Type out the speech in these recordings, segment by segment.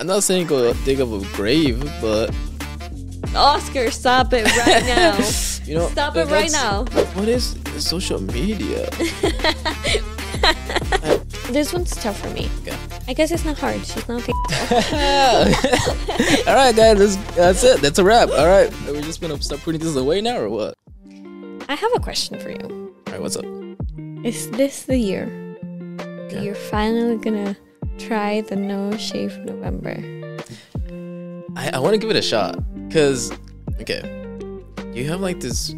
I'm not saying go dig up a grave, but Oscar, stop it right now. you know, Stop it right now. What is social media? This one's tough for me. Okay. I guess it's not hard. She's not. All right, guys, that's, that's it. That's a wrap. All right, are we're just gonna start putting this away now, or what? I have a question for you. All right, what's up? Is this the year Okay. you're finally gonna try the no shave November? I, I want to give it a shot because, okay, you have like this,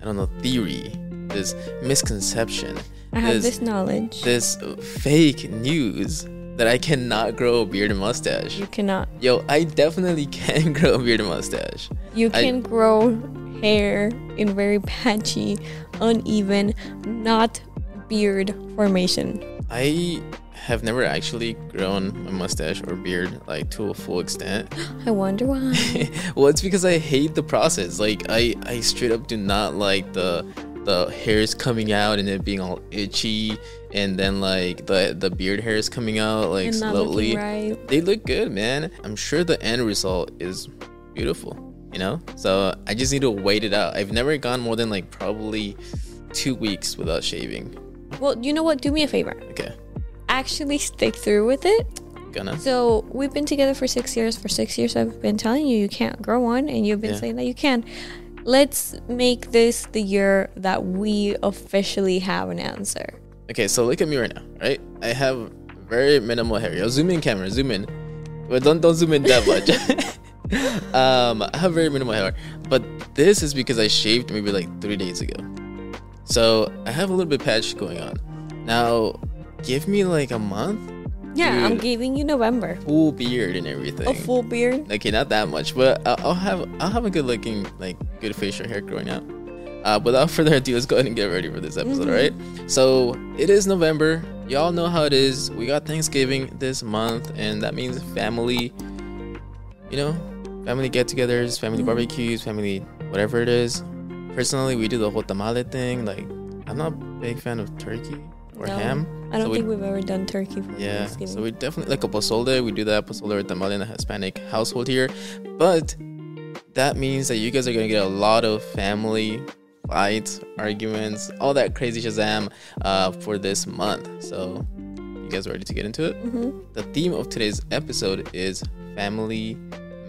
I don't know, theory, this misconception, I have This- this knowledge. this fake news that I cannot grow a beard and mustache. you cannot. Yo, I definitely can grow a beard and mustache. You I- can grow hair in very patchy, uneven, not beard formation. I have never actually grown a mustache or beard like to a full extent. I wonder why. well, it's because I hate the process. Like I, I straight up do not like the the hairs coming out and it being all itchy, and then like the the beard hairs coming out like slowly. right. They look good, man. I'm sure the end result is beautiful. You know, so I just need to wait it out. I've never gone more than like probably two weeks without shaving. Well, you know what? Do me a favor. Okay, Actually, stick through with it. gonna. So we've been together for six years. For six years, I've been telling you you can't grow one, and you've been Yeah. saying that you can. Let's make this the year that we officially have an answer. Okay, so look at me right now, right? I have very minimal hair. Yo, zoom in, camera, zoom in. But don't don't zoom in that much. um, I have very minimal hair, but this is because I shaved maybe like three days ago. So I have a little bit patch going on. Now, give me like a month, Yeah, I'm giving you November. full beard and everything. A full beard. Okay, not that much, but I'll, I'll have I'll have a good looking like good facial hair growing out. Uh, without further ado, let's go ahead and get ready for this episode, Mhm. alright? So it is November. Y'all know how it is. We got Thanksgiving this month, and that means family. You know, family get-togethers, family Mhm. barbecues, family whatever it is. Personally, we do the whole tamale thing. Like, I'm not a big fan of turkey or No, ham. I don't So think we've ever done turkey for Yeah, Thanksgiving. so we definitely like a pozole. We do that pozole or tamale in the Hispanic household here, but that means that you guys are gonna get a lot of family fights, arguments, all that crazy shazam uh, for this month. So, you guys ready to get into it? hmm The theme of today's episode is family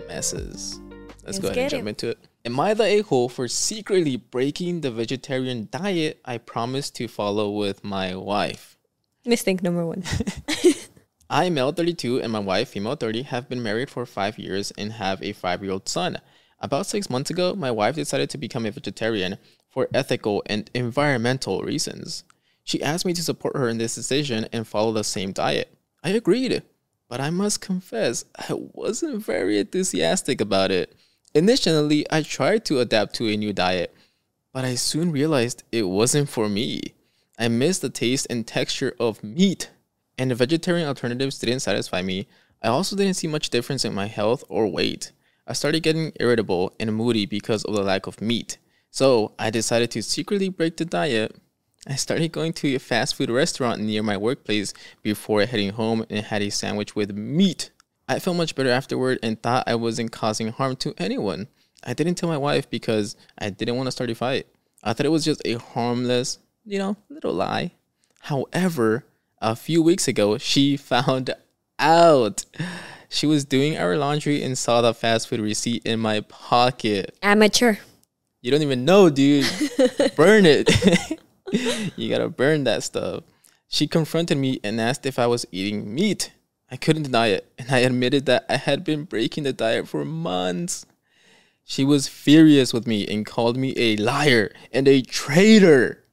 messes. Let's, Let's go ahead and jump it. into it. Am I the a hole for secretly breaking the vegetarian diet I promised to follow with my wife? Mistake number one. I, male 32, and my wife, female 30, have been married for five years and have a five year old son. About six months ago, my wife decided to become a vegetarian for ethical and environmental reasons. She asked me to support her in this decision and follow the same diet. I agreed, but I must confess, I wasn't very enthusiastic about it. Initially, I tried to adapt to a new diet, but I soon realized it wasn't for me. I missed the taste and texture of meat and the vegetarian alternatives didn't satisfy me. I also didn't see much difference in my health or weight. I started getting irritable and moody because of the lack of meat. So I decided to secretly break the diet. I started going to a fast food restaurant near my workplace before heading home and had a sandwich with meat. I felt much better afterward and thought I wasn't causing harm to anyone. I didn't tell my wife because I didn't want to start a fight. I thought it was just a harmless, you know, little lie. However, a few weeks ago, she found out. She was doing our laundry and saw the fast food receipt in my pocket. Amateur. You don't even know, dude. burn it. you gotta burn that stuff. She confronted me and asked if I was eating meat. I couldn't deny it, and I admitted that I had been breaking the diet for months. She was furious with me and called me a liar and a traitor.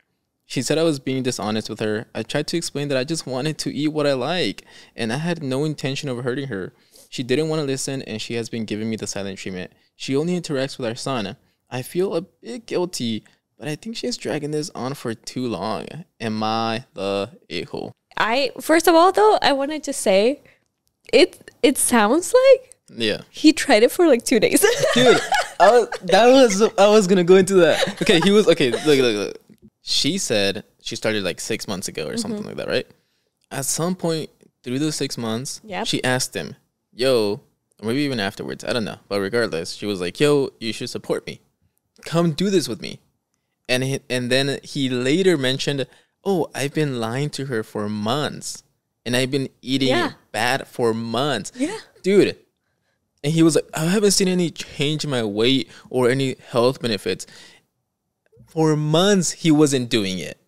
She said I was being dishonest with her. I tried to explain that I just wanted to eat what I like, and I had no intention of hurting her. She didn't want to listen, and she has been giving me the silent treatment. She only interacts with our son. I feel a bit guilty, but I think she's dragging this on for too long. Am I the a hole? I first of all though, I wanted to say it it sounds like Yeah. he tried it for like two days. dude. I was, that was I was gonna go into that. Okay, he was okay. Look, look, look. She said she started like six months ago or mm-hmm. something like that, right? At some point through those six months, Yep. she asked him, "Yo," or maybe even afterwards. I don't know, but regardless, she was like, "Yo, you should support me. Come do this with me." And he, and then he later mentioned, "Oh, I've been lying to her for months, and I've been eating Yeah. bad for months." Yeah. dude. And he was like, I haven't seen any change in my weight or any health benefits. For months, he wasn't doing it.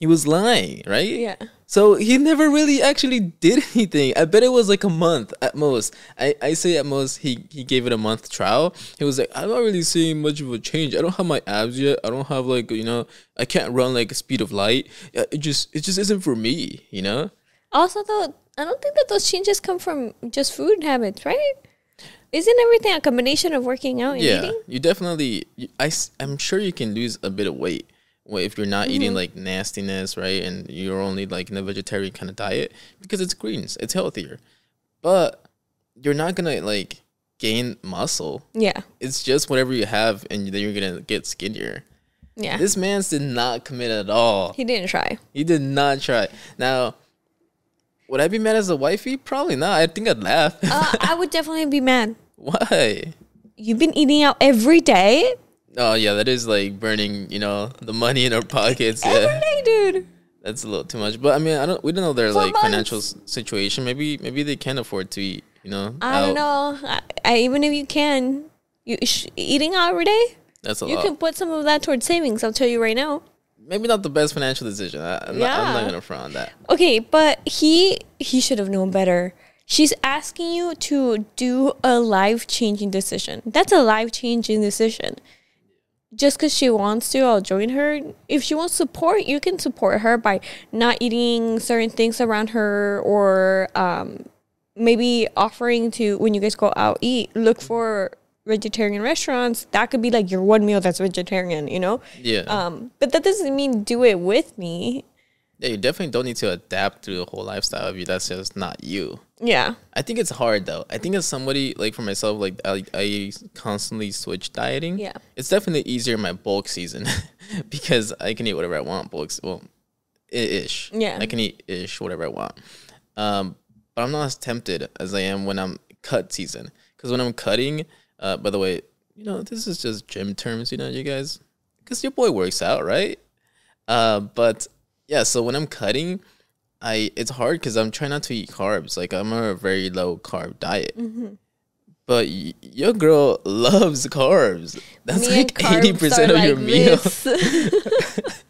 He was lying, right? Yeah. So he never really actually did anything. I bet it was like a month at most. I, I say at most he, he gave it a month trial. He was like, I'm not really seeing much of a change. I don't have my abs yet. I don't have like you know I can't run like a speed of light. Uh, it just it just isn't for me, you know? Also, though, I don't think that those changes come from just food habits, right? Isn't everything a combination of working out and yeah, eating? you definitely. I I am sure you can lose a bit of weight if you're not Mm-hmm. eating like nastiness, right? And you're only like in a vegetarian kind of diet because it's greens, it's healthier. But you're not gonna like gain muscle. Yeah. It's just whatever you have, and then you're gonna get skinnier. Yeah. This man's did not commit at all. he didn't try. He did not try. Now, would I be mad as a wifey? Probably not. I think I'd laugh. Uh, I would definitely be mad. Why? You've been eating out every day? Oh yeah, that is like burning, you know, the money in our pockets. Every Yeah, day, dude. that's a little too much. But I mean, I don't. We don't know their For like financial months. s- situation. Maybe maybe they can afford to eat. You know, I don't know. I, I even if you can, you sh- eating out every day, That's a you lot. can put some of that towards savings. I'll tell you right now. Maybe not the best financial decision. I, I'm, not, I'm not gonna front on that. Okay, but he he should have known better. She's asking you to do a life changing decision. That's a life changing decision. Just because she wants to, I'll join her. If she wants support, you can support her by not eating certain things around her or um, maybe offering to, when you guys go out eat, look for vegetarian restaurants. That could be like your one meal that's vegetarian, you know? Yeah, Um, but that doesn't mean do it with me. yeah. You definitely don't need to adapt to the whole lifestyle of you. That's just not you. Yeah. I think it's hard though. I think as somebody like for myself, like I, I constantly switch dieting. Yeah. it's definitely easier in my bulk season because I can eat whatever I want. Bulks, well, ish. Yeah. I can eat ish whatever I want. Um, but I'm not as tempted as I am when I'm cut season. Because when I'm cutting, uh, by the way, you know this is just gym terms, you know, you guys, because your boy works out, right? Uh, but yeah, so when I'm cutting, I it's hard because I'm trying not to eat carbs. Like I'm on a very low carb diet. Mm-hmm. But y- your girl loves carbs. That's Me like eighty percent of your like meal.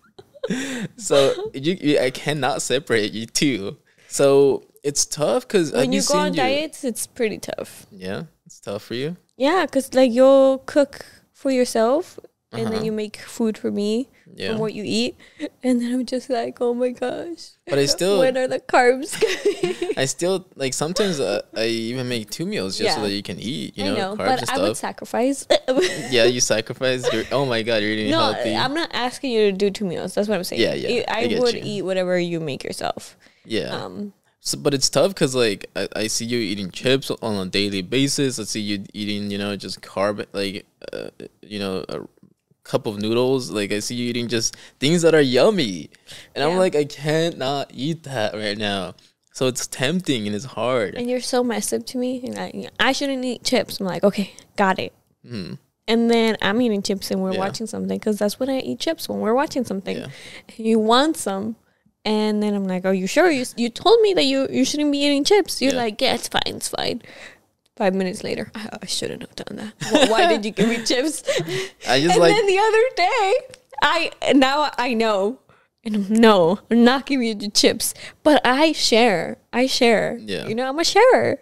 So you, you, I cannot separate you two. So it's tough because when you go on diets, it's pretty tough. Yeah, tough for you. Yeah, because like you'll cook for yourself and Uh-huh. then you make food for me Yeah, from what you eat. And then I'm just like, oh my gosh. but I still, when are the carbs coming? I still like sometimes uh, I even make two meals just so that you can eat. You know, know, carbs but and I would stuff. sacrifice. yeah, you sacrifice. Your, oh my god, you're eating no, healthy. I'm not asking you to do two meals. That's what I'm saying. Yeah, yeah, I, I would you. eat whatever you make yourself. yeah. Um, So, but it's tough because like I, I see you eating chips on a daily basis. I see you eating, you know, just carb like, uh, you know, a cup of noodles. Like I see you eating just things that are yummy, and I'm like I can't not eat that right now. So it's tempting and it's hard. and you're so messed up to me. And I, I shouldn't eat chips. I'm like, okay, got it. Hmm. And then I'm eating chips and we're Yeah. watching something because that's when I eat chips when we're watching something. Yeah. You want some, and then I'm like, "Are you sure? You you told me that you you shouldn't be eating chips." You're Yeah. like, "Yeah, it's fine, it's fine." Five minutes later, I, I shouldn't have done that. Wh- Why did you give me chips? I just and like then the other day, I now I know. And I'm, no, I'm not giving you the chips, but I share. I share. Yeah. You know, I'm a sharer.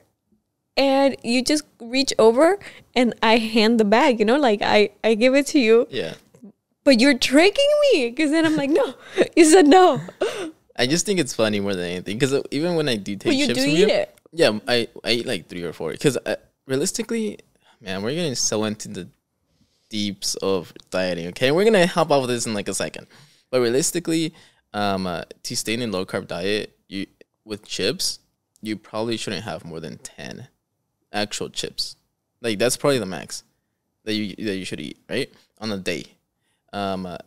And you just reach over and I hand the bag, you know, like I, I give it to you, yeah. But you're tricking me because then I'm like, no, you said no. I just think it's funny more than anything because even when I do take But you chips do eat you, it. yeah, I I eat like three or four because realistically, man, we're getting so into the deeps of dieting. Okay, we're gonna hop off of this in like a second, but realistically, um, uh, to stay in a low carb diet, you with chips, you probably shouldn't have more than ten actual chips. Like that's probably the max that you that you should eat right on a day. Um, uh,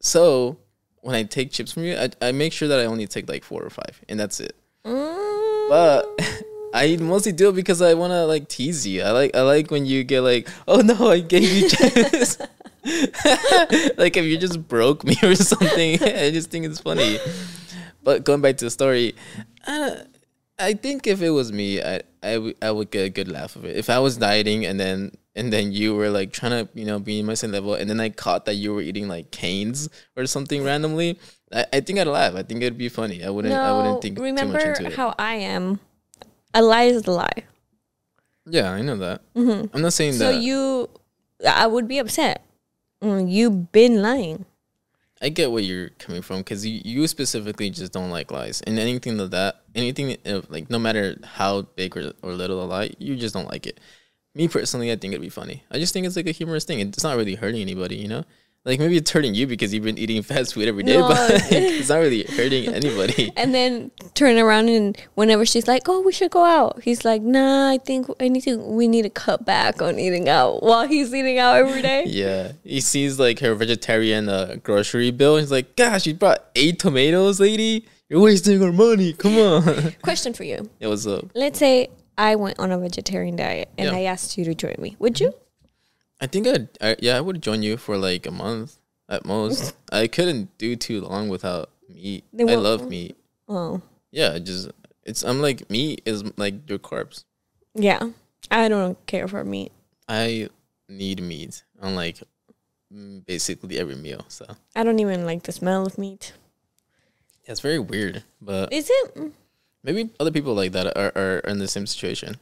so when I take chips from you, I, I make sure that I only take like four or five, and that's it. Mm, But I mostly do it because I want to like tease you. I like I like when you get like, oh no, I gave you chips. like if you just broke me or something, I just think it's funny. But going back to the story, uh, I think if it was me, I I, w- I would get a good laugh of it. If I was dieting and then and then you were like trying to you know be in my same level, and then I caught that you were eating like Cane's or something randomly, I, I think I'd laugh. I think it'd be funny. I wouldn't I wouldn't think remember too much into it. how I am. A lie is a lie. yeah, I know that. I'm not saying Mm-hmm. So that. you, I would be upset. Mm, You've been lying. I get where you're coming from because you, you specifically just don't like lies and anything like that anything uh, like no matter how big or, or little a lie you just don't like it. Me personally, I think it'd be funny. I just think it's like a humorous thing. It's not really hurting anybody, you know. Like maybe it's hurting you because you've been eating fast food every day, No. but it's not really hurting anybody. And then turn around and whenever she's like, "Oh, we should go out," he's like, "Nah, I think I need to. We need to cut back on eating out while he's eating out every day." Yeah, he sees like her vegetarian uh, grocery bill. He's like, "Gosh, you brought eight tomatoes, lady. You're wasting our money. Come on." Question for you: it was uh, Let's say I went on a vegetarian diet and Yeah. I asked you to join me. Would you? I think I'd, I yeah, I would join you for like a month at most. I couldn't do too long without meat. I love meat. Oh, Yeah, just it's I'm like meat is like your carbs. yeah. I don't care for meat. I need meat on like mm, basically every meal. So I don't even like the smell of meat. yeah, it's very weird, but Is it? Maybe other people like that are, are in the same situation.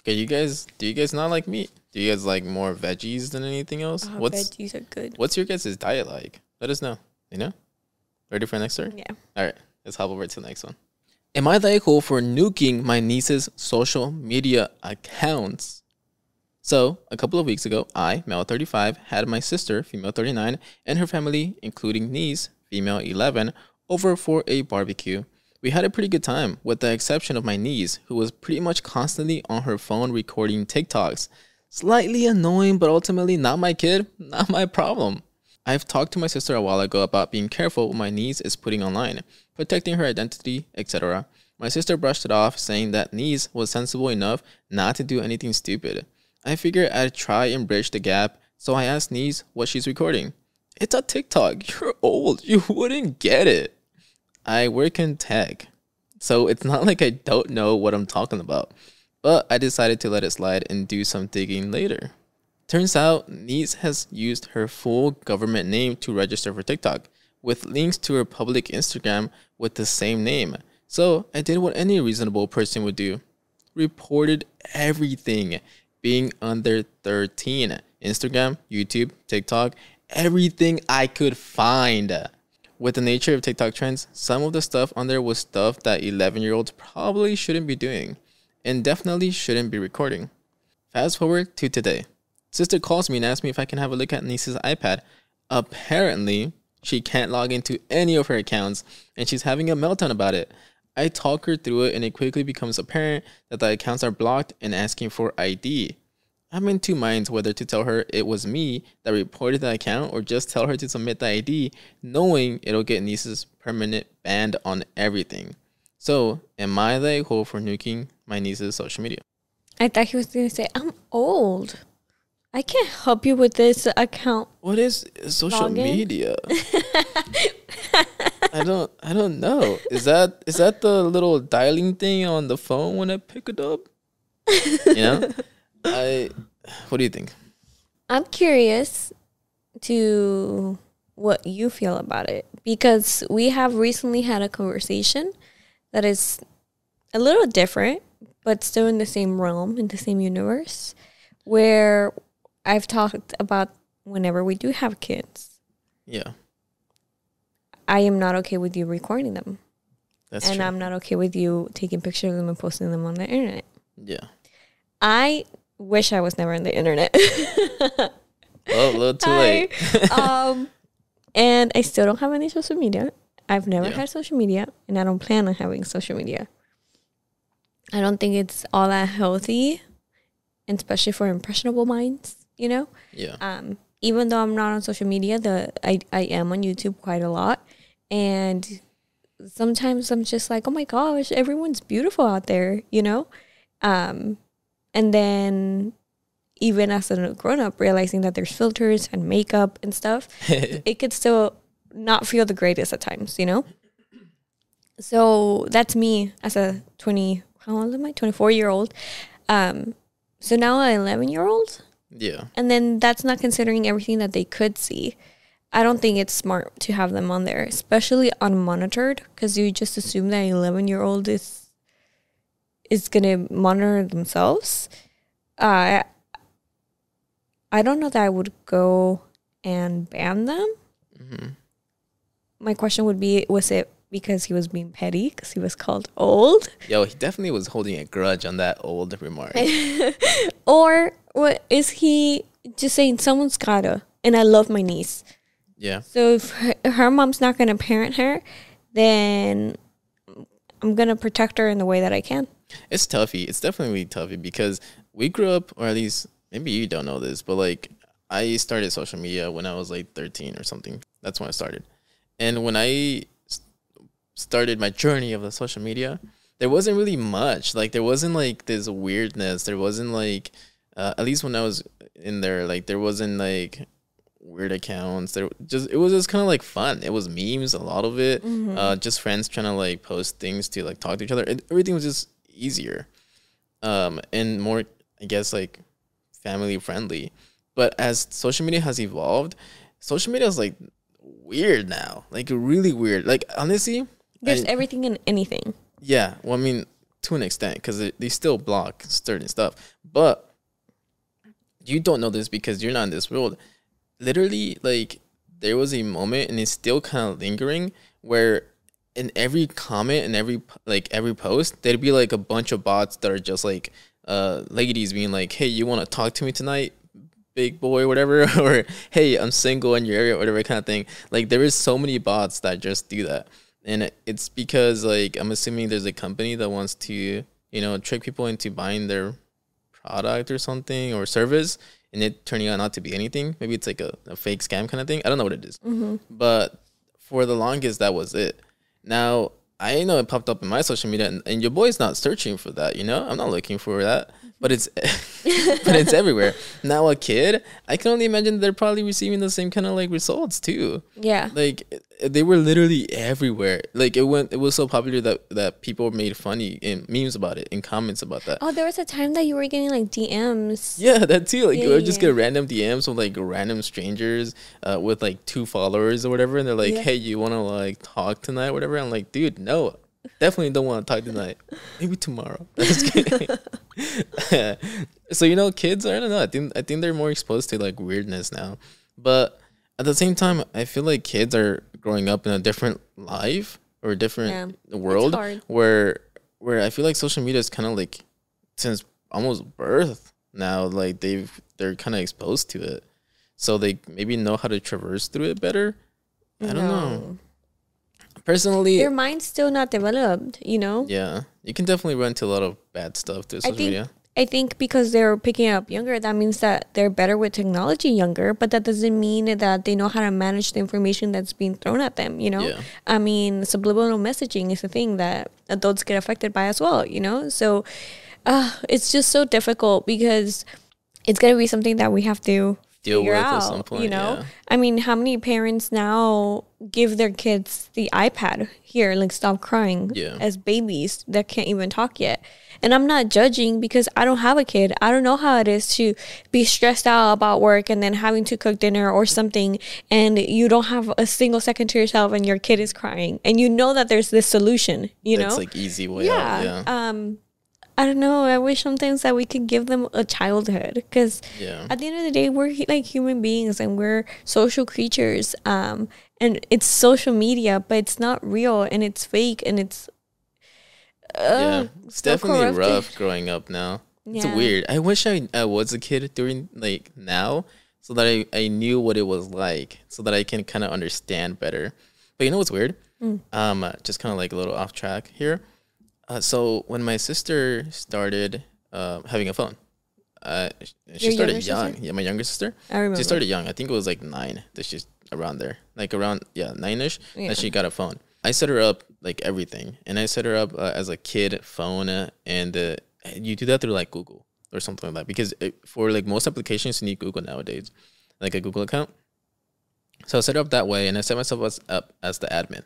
Okay, you guys, do you guys not like meat? Do you guys like more veggies than anything else? Oh, what's veggies are good. what's your guys' diet like? Let us know. You know, ready for the next story? Yeah. All right, let's hop over to the next one. Am I the cool for nuking my niece's social media accounts? So, a couple of weeks ago, I, male 35, had my sister, female 39, and her family, including niece, female 11, over for a barbecue. We had a pretty good time, with the exception of my niece, who was pretty much constantly on her phone recording TikToks. Slightly annoying, but ultimately not my kid, not my problem. I've talked to my sister a while ago about being careful what my niece is putting online, protecting her identity, etc. My sister brushed it off, saying that niece was sensible enough not to do anything stupid. I figured I'd try and bridge the gap, so I asked niece what she's recording. It's a TikTok. You're old. You wouldn't get it. I work in tech, so it's not like I don't know what I'm talking about. But I decided to let it slide and do some digging later. Turns out, Niece has used her full government name to register for TikTok, with links to her public Instagram with the same name. So I did what any reasonable person would do reported everything being under 13 Instagram, YouTube, TikTok, everything I could find. With the nature of TikTok trends, some of the stuff on there was stuff that 11 year olds probably shouldn't be doing and definitely shouldn't be recording. Fast forward to today. Sister calls me and asks me if I can have a look at niece's iPad. Apparently, she can't log into any of her accounts and she's having a meltdown about it. I talk her through it and it quickly becomes apparent that the accounts are blocked and asking for ID. I'm in two minds whether to tell her it was me that reported the account or just tell her to submit the ID, knowing it'll get niece's permanent banned on everything. So, am I the hole for nuking my niece's social media? I thought he was going to say, I'm old. I can't help you with this account. What is social Login? media? I don't I don't know. Is that is that the little dialing thing on the phone when I pick it up? You know? I what do you think? I'm curious to what you feel about it because we have recently had a conversation that is a little different, but still in the same realm, in the same universe, where I've talked about whenever we do have kids, Yeah, I am not okay with you recording them. that's and true. I'm not okay with you taking pictures of them and posting them on the internet. yeah. I wish I was never on the internet. Well, a little too late. Um, and I still don't have any social media. I've never Yeah. had social media, and I don't plan on having social media. I don't think it's all that healthy, and especially for impressionable minds. You know, Yeah. um, even though I'm not on social media, the I I am on YouTube quite a lot, and sometimes I'm just like, oh my gosh, everyone's beautiful out there, you know, Um, and then even as a grown up, realizing that there's filters and makeup and stuff, it could still not feel the greatest at times, you know? So that's me as a 20, how old am I? 24 year old. Um, so now an 11 year old. yeah. And then that's not considering everything that they could see. I don't think it's smart to have them on there, especially unmonitored, because you just assume that an 11 year old is is gonna monitor themselves. Uh, I don't know that I would go and ban them. hmm My question would be: Was it because he was being petty because he was called old, Yo, he definitely was holding a grudge on that old remark. or what is he just saying? Someone's gotta. And I love my niece. yeah. So if her, her mom's not going to parent her, then I'm going to protect her in the way that I can. It's toughy. It's definitely toughy because we grew up, or at least maybe you don't know this, but like I started social media when I was like 13 or something. That's when I started. And when I started my journey of the social media, there wasn't really much. Like there wasn't like this weirdness. There wasn't like, uh, at least when I was in there, like there wasn't like weird accounts. There just it was just kind of like fun. It was memes, a lot of it. Uh, just friends trying to like post things to like talk to each other. It, everything was just easier, um, and more I guess like family friendly. But as social media has evolved, social media is like weird now, like really weird. Like honestly, There's I- everything and anything. yeah, well, I mean, to an extent, because they still block certain stuff. But you don't know this because you're not in this world. Literally, like, there was a moment, and it's still kind of lingering, where in every comment and every like every post, there'd be like a bunch of bots that are just like uh ladies being like, "Hey, you want to talk to me tonight?" big boy whatever? Or hey i'm single in your area whatever kind of thing. Like there is so many bots that just do that. And it's because like i'm assuming there's a company that wants to you know trick people into buying their product or something or service and it turning out not to be anything. Maybe it's like a, a fake scam kind of thing. I don't know what it is. but for the longest that was it now i know it popped up in my social media and, and your boy's not searching for that you know? I'm not looking for that but it's but it's everywhere. Now a kid i can only imagine they're probably receiving the same kind of like results too. Yeah. like they were literally everywhere. Like it went it was so popular that that people made funny and memes about it and comments about that. Oh, there was a time that you were getting like DMs. yeah that too. Like Yeah, you would yeah, just get random dms from like random strangers uh, with like two followers or whatever and they're like Yeah. hey you want to like talk tonight whatever? I'm like dude no definitely don't want to talk tonight. Maybe tomorrow. Just so you know kids i don't know. I think i think they're more exposed to like weirdness now. But at the same time i feel like kids are growing up in a different life or a different world where where i feel like social media is kind of like since almost birth now like they've they're kind of exposed to it. So they maybe know how to traverse through it better. I don't know. No. Personally Their mind's still not developed, you know? yeah you can definitely run into a lot of bad stuff through I social think media I think because they're picking up younger, that means that they're better with technology younger, but that doesn't mean that they know how to manage the information that's being thrown at them, you know? Yeah. I mean, subliminal messaging is a thing that adults get affected by as well, you know? So uh, it's just so difficult because it's going to be something that we have to Deal with at some point, you know? yeah. I mean, how many parents now give their kids the iPad here, like stop crying Yeah. as babies that can't even talk yet? And I'm not judging because I don't have a kid. I don't know how it is to be stressed out about work and then having to cook dinner or something and you don't have a single second to yourself and your kid is crying and you know that there's this solution, you That's know? It's like easy way yeah. out yeah Um I don't know. I wish sometimes that we could give them a childhood because yeah at the end of the day we're like human beings and we're social creatures um and it's social media but it's not real and it's fake and it's yeah uh, it's so definitely corrupted. rough growing up now it's weird i wish I, I was a kid during like now so that I, I knew what it was like so that i can kind of understand better but you know what's weird Mm. um just kind of like a little off track here uh, so when my sister started uh, having a phone uh, she Your started young. sister? yeah my younger sister. I remember. She started young. I think it was like nine that she's around there. Like around yeah nine-ish Yeah. that she got a phone. I set her up like everything. And i set her up uh, as a kid phone uh, and uh, you do that through like Google or something like that. Because it, for like most applications you need Google nowadays, like a Google account. So I set it up that way, and I set myself as, up as the admin,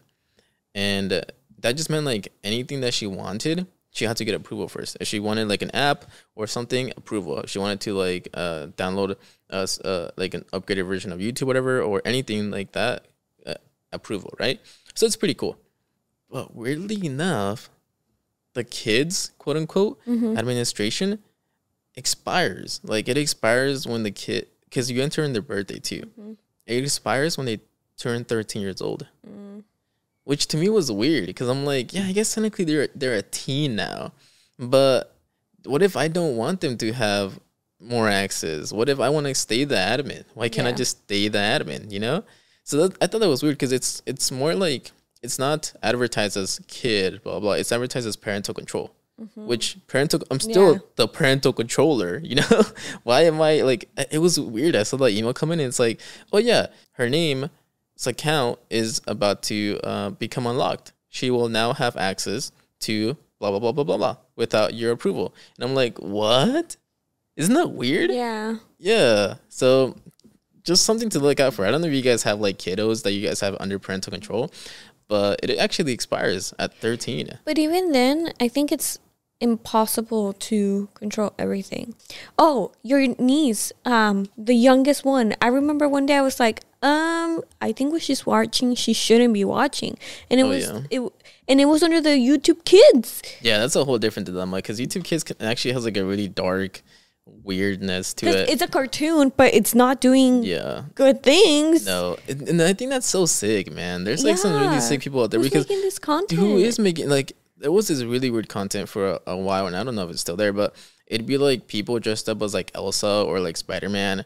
and uh, that just meant like anything that she wanted, she had to get approval first. If she wanted like an app or something, approval. If she wanted to like uh, download us uh, like an upgraded version of YouTube, whatever, or anything like that, uh, approval, right? So it's pretty cool. But weirdly enough, the kids, quote unquote, administration expires. Like it expires when the kid, because you enter in their birthday too. It expires when they turn 13 years old, which to me was weird because I'm like, yeah, I guess technically they're they're a teen now, but what if I don't want them to have more access? What if I want to stay the admin? Why can't I just stay the admin? You know? So that, I thought that was weird because it's it's more like it's not advertised as kid blah blah. It's advertised as parental control, mm-hmm. which parental I'm still Yeah. the parental controller. You know? Why am I like? It was weird. I saw that email come in and it's like, oh yeah, her name's account is about to uh, become unlocked. She will now have access to blah blah blah blah blah blah without your approval. And I'm like, what? Isn't that weird? Yeah. Yeah. So just something to look out for. I don't know if you guys have like kiddos that you guys have under parental control, but it actually expires at 13. But even then, I think it's impossible to control everything. Oh, your niece, um, the youngest one. I remember one day I was like, um, I think what she's watching, she shouldn't be watching, and it Oh, was yeah. it, and it was under the YouTube Kids. Yeah, that's a whole different dilemma because YouTube Kids can, actually has like a really dark weirdness to it. it's a cartoon, but it's not doing yeah. good things. No, and I think that's so sick, man. There's like some really sick people out there Who's because making this content? who is making like there was this really weird content for a, a while, and I don't know if it's still there, but it'd be like people dressed up as like Elsa or like Spider Man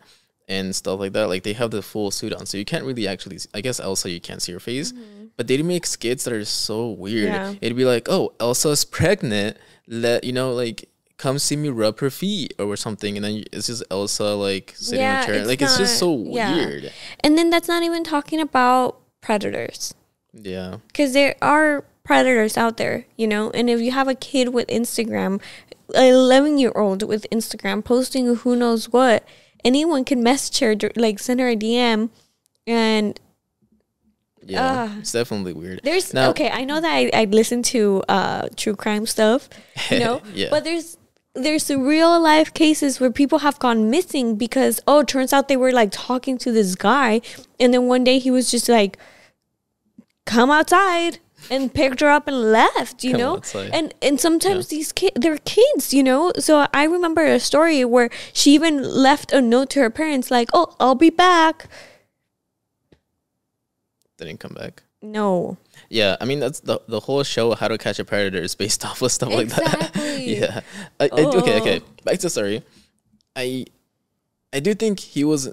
and stuff like that. Like they have the full suit on, so you can't really actually. I guess Elsa, you can't see her face, mm-hmm. but they'd make skits that are so weird. Yeah. It'd be like, oh, Elsa's pregnant. Let you know, like. Come see me rub her feet or something, and then it's just Elsa like sitting in a chair. it's like it's just so yeah. weird. And then that's not even talking about predators. Yeah. because there are predators out there, you know. And if you have a kid with Instagram, an eleven year old with Instagram posting who knows what, anyone can message her, like send her a DM, and Yeah. Ah. it's definitely weird. there's Now- okay. I know that I, I listen to uh true crime stuff, you know, Yeah. but there's there's the real life cases where people have gone missing because oh, it turns out they were like talking to this guy, and then one day he was just like, come outside and picked her up and left you Come know and and sometimes these kids they're kids you know so i remember a story where she even left a note to her parents like oh i'll be back Didn't come back. no Yeah, I mean that's the the whole show How to Catch a Predator is based off of stuff like that. Exactly. yeah. I, I, okay, Oh. okay. Back to sorry. I I do think he was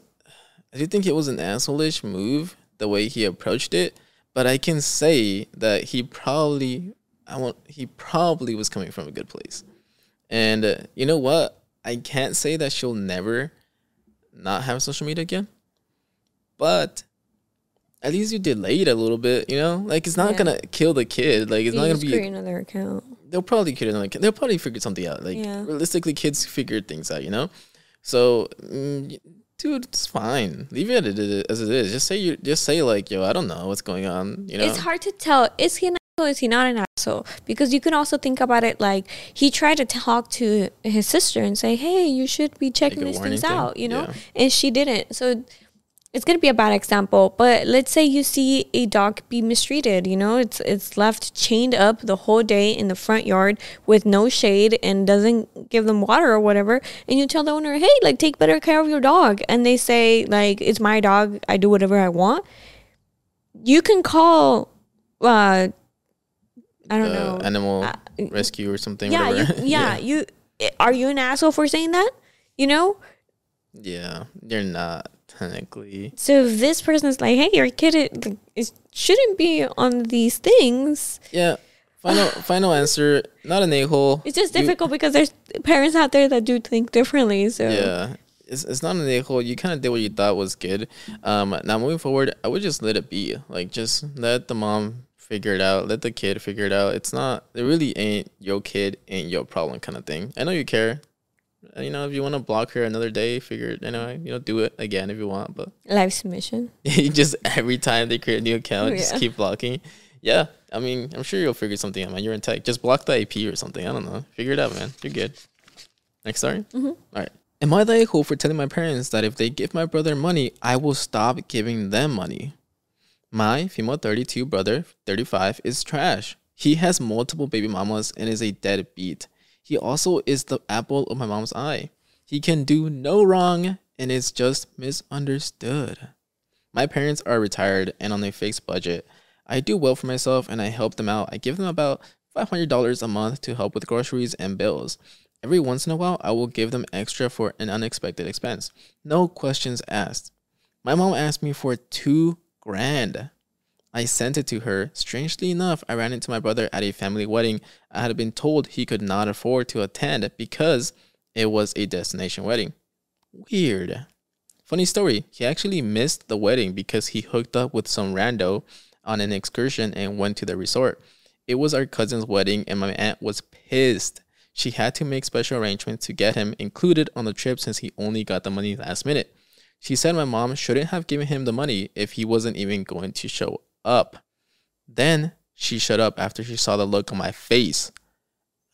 I do think it was an assholeish move the way he approached it, but I can say that he probably I want he probably was coming from a good place. And uh, you know what? I can't say that she'll never not have social media again. But at least you delayed a little bit, you know? Like it's not Yeah. gonna kill the kid. Like it's you not gonna be create another account they'll probably create another kid. They'll probably figure something out. Like Yeah. realistically, kids figure things out, you know. So, mm, dude, it's fine. Leave it as it is. Just say you. Just say like, yo, I don't know what's going on. You know. it's hard to tell is he an asshole is he not an asshole because you can also think about it like he tried to talk to his sister and say hey you should be checking these things thing? out you know Yeah. and she didn't so it's gonna be a bad example but let's say you see a dog be mistreated you know it's it's left chained up the whole day in the front yard with no shade and doesn't give them water or whatever and you tell the owner hey like take better care of your dog and they say like it's my dog i do whatever i want you can call uh i don't uh, know animal Uh, rescue or something. yeah, you, whatever. yeah you are you an asshole for saying that you know yeah. You're not technically. So this person is like, "Hey, your kid it, it shouldn't be on these things," Yeah. Final final answer. Not an a hole. it's just difficult because there's parents out there that do think differently. So Yeah. It's, it's not an a-hole. You kind of did what you thought was good. Um, now moving forward, I would just let it be. Like, just let the mom figure it out. Let the kid figure it out. It's not. It really ain't your kid, ain't your problem, kind of thing. I know you care. You know, if you want to block her another day, figure it. You know, you know, do it again if you want. But life's submission. you just every time they create a new account, just keep blocking. Yeah, I mean, I'm sure you'll figure something out, man. You're in tech. Just block the IP or something. I don't know. Figure it out, man. You're good. Next story. Mm-hmm. All right. Am I the a-hole for telling my parents that if they give my brother money, I will stop giving them money? My female 32 brother, 35, is trash. He has multiple baby mamas and is a deadbeat. He also is the apple of my mom's eye. He can do no wrong and is just misunderstood. My parents are retired and on a fixed budget. I do well for myself and I help them out. I give them about $500 a month to help with groceries and bills. Every once in a while, I will give them extra for an unexpected expense. No questions asked. My mom asked me for two grand. I sent it to her. Strangely enough, I ran into my brother at a family wedding. I had been told he could not afford to attend because it was a destination wedding. Weird. Funny story, he actually missed the wedding because he hooked up with some rando on an excursion and went to the resort. It was our cousin's wedding and my aunt was pissed. She had to make special arrangements to get him included on the trip since he only got the money last minute. She said my mom shouldn't have given him the money if he wasn't even going to show up. Then she shut up after she saw the look on my face.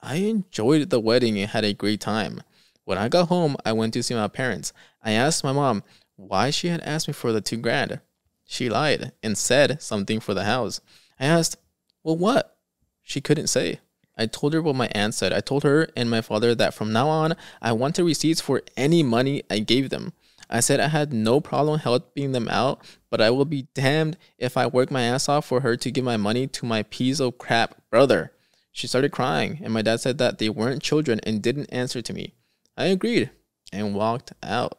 I enjoyed the wedding and had a great time. When I got home, I went to see my parents. I asked my mom why she had asked me for the two grand. She lied and said something for the house. I asked, Well, what? She couldn't say. I told her what my aunt said. I told her and my father that from now on, I wanted receipts for any money I gave them. I said I had no problem helping them out, but I will be damned if I work my ass off for her to give my money to my piece of crap brother. She started crying, and my dad said that they weren't children and didn't answer to me. I agreed and walked out.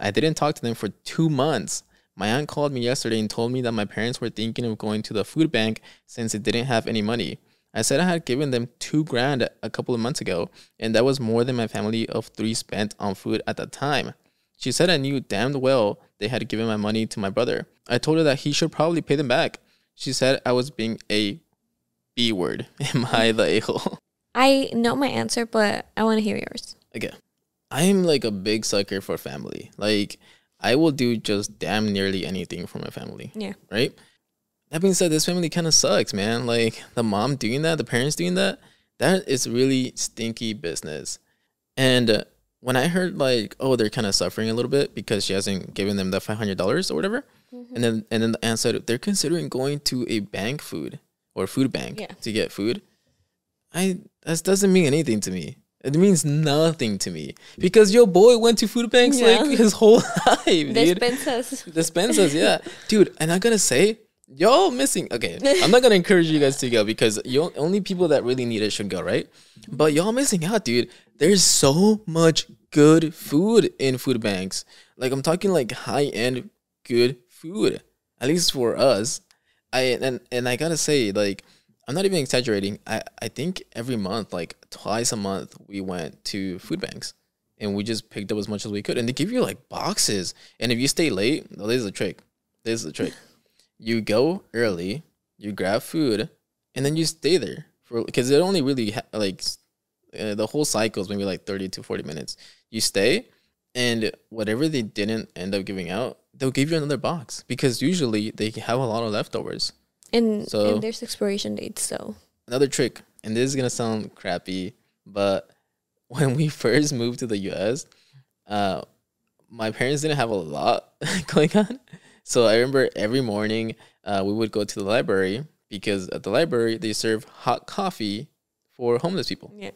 I didn't talk to them for two months. My aunt called me yesterday and told me that my parents were thinking of going to the food bank since they didn't have any money. I said I had given them two grand a couple of months ago, and that was more than my family of three spent on food at the time. She said I knew damned well they had given my money to my brother. I told her that he should probably pay them back. She said I was being a B word. Am I the a hole? I know my answer, but I want to hear yours. Okay. I'm like a big sucker for family. Like, I will do just damn nearly anything for my family, Yeah. right? That being said, this family kind of sucks, man. Like, the mom doing that, the parents doing that, that is really stinky business. And uh, when I heard, like, oh, they're kind of suffering a little bit because she hasn't given them the $500 or whatever, mm-hmm. and then and then the aunt said they're considering going to a bank food or food bank Yeah. to get food. I that doesn't mean anything to me. It means nothing to me because your boy went to food banks Yeah. like his whole life, dude. Despensas. Dispensas, yeah, dude. And I gotta say, y'all missing. Okay, I'm not gonna encourage you guys to go because you only people that really need it should go, right? But y'all missing out, dude. There's so much good food in food banks. Like I'm talking like high end good food, at least for us. I and and I gotta say, like, I'm not even exaggerating. I I think every month, like twice a month, we went to food banks and we just picked up as much as we could. And they give you like boxes. And if you stay late, oh, this is the trick. This is the trick. You go early, you grab food, and then you stay there for because it only really ha- like uh, the whole cycle is maybe like 30 to 40 minutes. You stay, and whatever they didn't end up giving out, they'll give you another box because usually they have a lot of leftovers. And, So- and there's expiration dates, so another trick, and this is gonna sound crappy, but when we first moved to the US, uh, my parents didn't have a lot going on. So I remember every morning uh, we would go to the library because at the library they serve hot coffee for homeless people. yeah.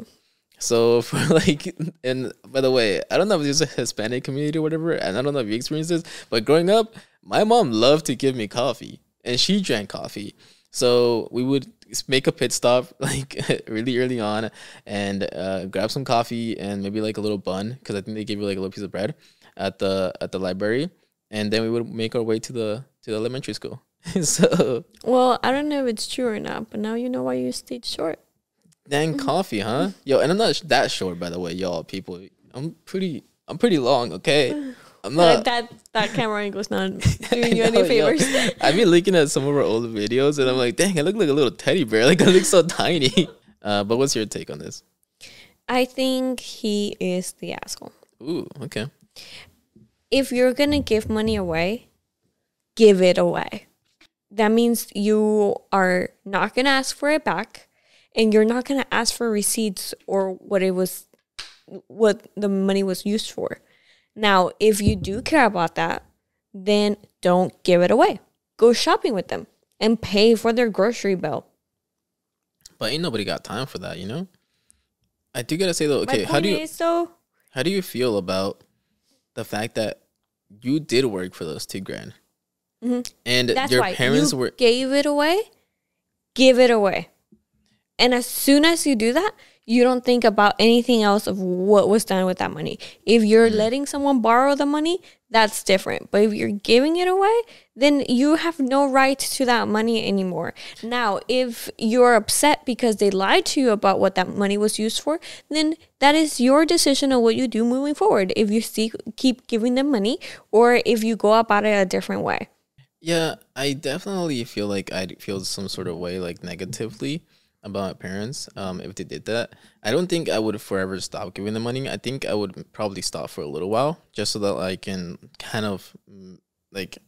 So for like, and by the way, I don't know if there's a Hispanic community or whatever, and I don't know if you experienced this, but growing up, my mom loved to give me coffee, and she drank coffee. So we would make a pit stop like really early on, and uh, grab some coffee and maybe like a little bun because I think they gave you like a little piece of bread at the at the library, and then we would make our way to the to the elementary school. so Well, I don't know if it's true or not, but now you know why you stayed short. Dang coffee, huh? Yo, and I'm not that short, by the way, y'all people. I'm pretty, I'm pretty long, okay? I'm not. that that camera angle's not doing you I any know, yo. favors. I've been looking at some of our old videos and I'm like, dang, I look like a little teddy bear. Like I look so tiny. Uh, but what's your take on this? I think he is the asshole. Ooh, okay. If you're gonna give money away, give it away. That means you are not gonna ask for it back, and you're not gonna ask for receipts or what it was, what the money was used for. Now, if you do care about that, then don't give it away. Go shopping with them and pay for their grocery bill. But ain't nobody got time for that, you know? I do gotta say though, okay, how do you is though, how do you feel about the fact that you did work for those two grand? Mhm. And That's your parents you were gave it away. Give it away, and as soon as you do that, you don't think about anything else of what was done with that money. If you're Mm. letting someone borrow the money, that's different. But if you're giving it away, then you have no right to that money anymore. Now, if you're upset because they lied to you about what that money was used for, then that is your decision on what you do moving forward. If you see, keep giving them money, or if you go about it a different way. Yeah, I definitely feel like I'd feel some sort of way like negatively about my parents um if they did that. I don't think I would forever stop giving them money. I think I would probably stop for a little while just so that I can kind of mm, like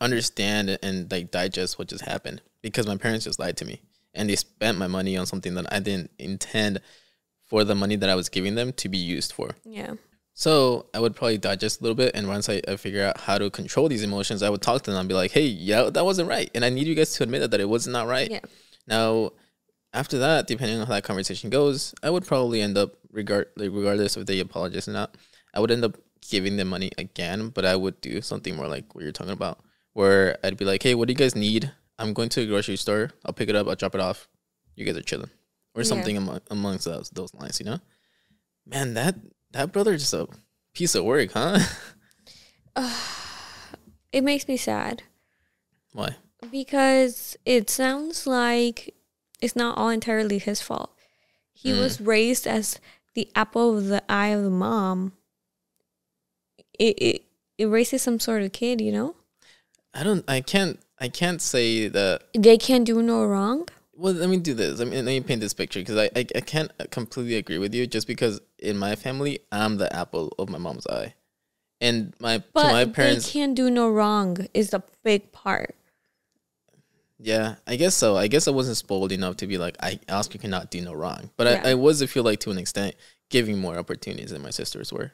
understand and like digest what just happened because my parents just lied to me and they spent my money on something that I didn't intend for the money that I was giving them to be used for. Yeah. So I would probably digest a little bit, and once I, I figure out how to control these emotions, I would talk to them and be like, "Hey, yeah, that wasn't right," and I need you guys to admit that, that it was not right. Yeah. Now, after that, depending on how that conversation goes, I would probably end up regard like, regardless if they apologize or not, I would end up giving them money again, but I would do something more like what you're talking about, where I'd be like, "Hey, what do you guys need? I'm going to a grocery store. I'll pick it up. I'll drop it off. You guys are chilling, or Yeah. something among, amongst those those lines, you know." Man, that that brother just a piece of work, huh? It makes me sad Why? because it sounds like it's not all entirely his fault. He Mm. was raised as the apple of the eye of the mom. It, it it raises some sort of kid, you know. I don't. I can't. I can't say that. They can't do no wrong. Well, let me do this. I mean, let me paint this picture because I, I I can't completely agree with you. Just because in my family, I'm the apple of my mom's eye, and my to But my they parents. can do no wrong is the big part. Yeah, I guess so. I guess I wasn't spoiled enough to be like, I Oscar cannot do no wrong. But Yeah. I, I was, I feel like, to an extent, giving more opportunities than my sisters were.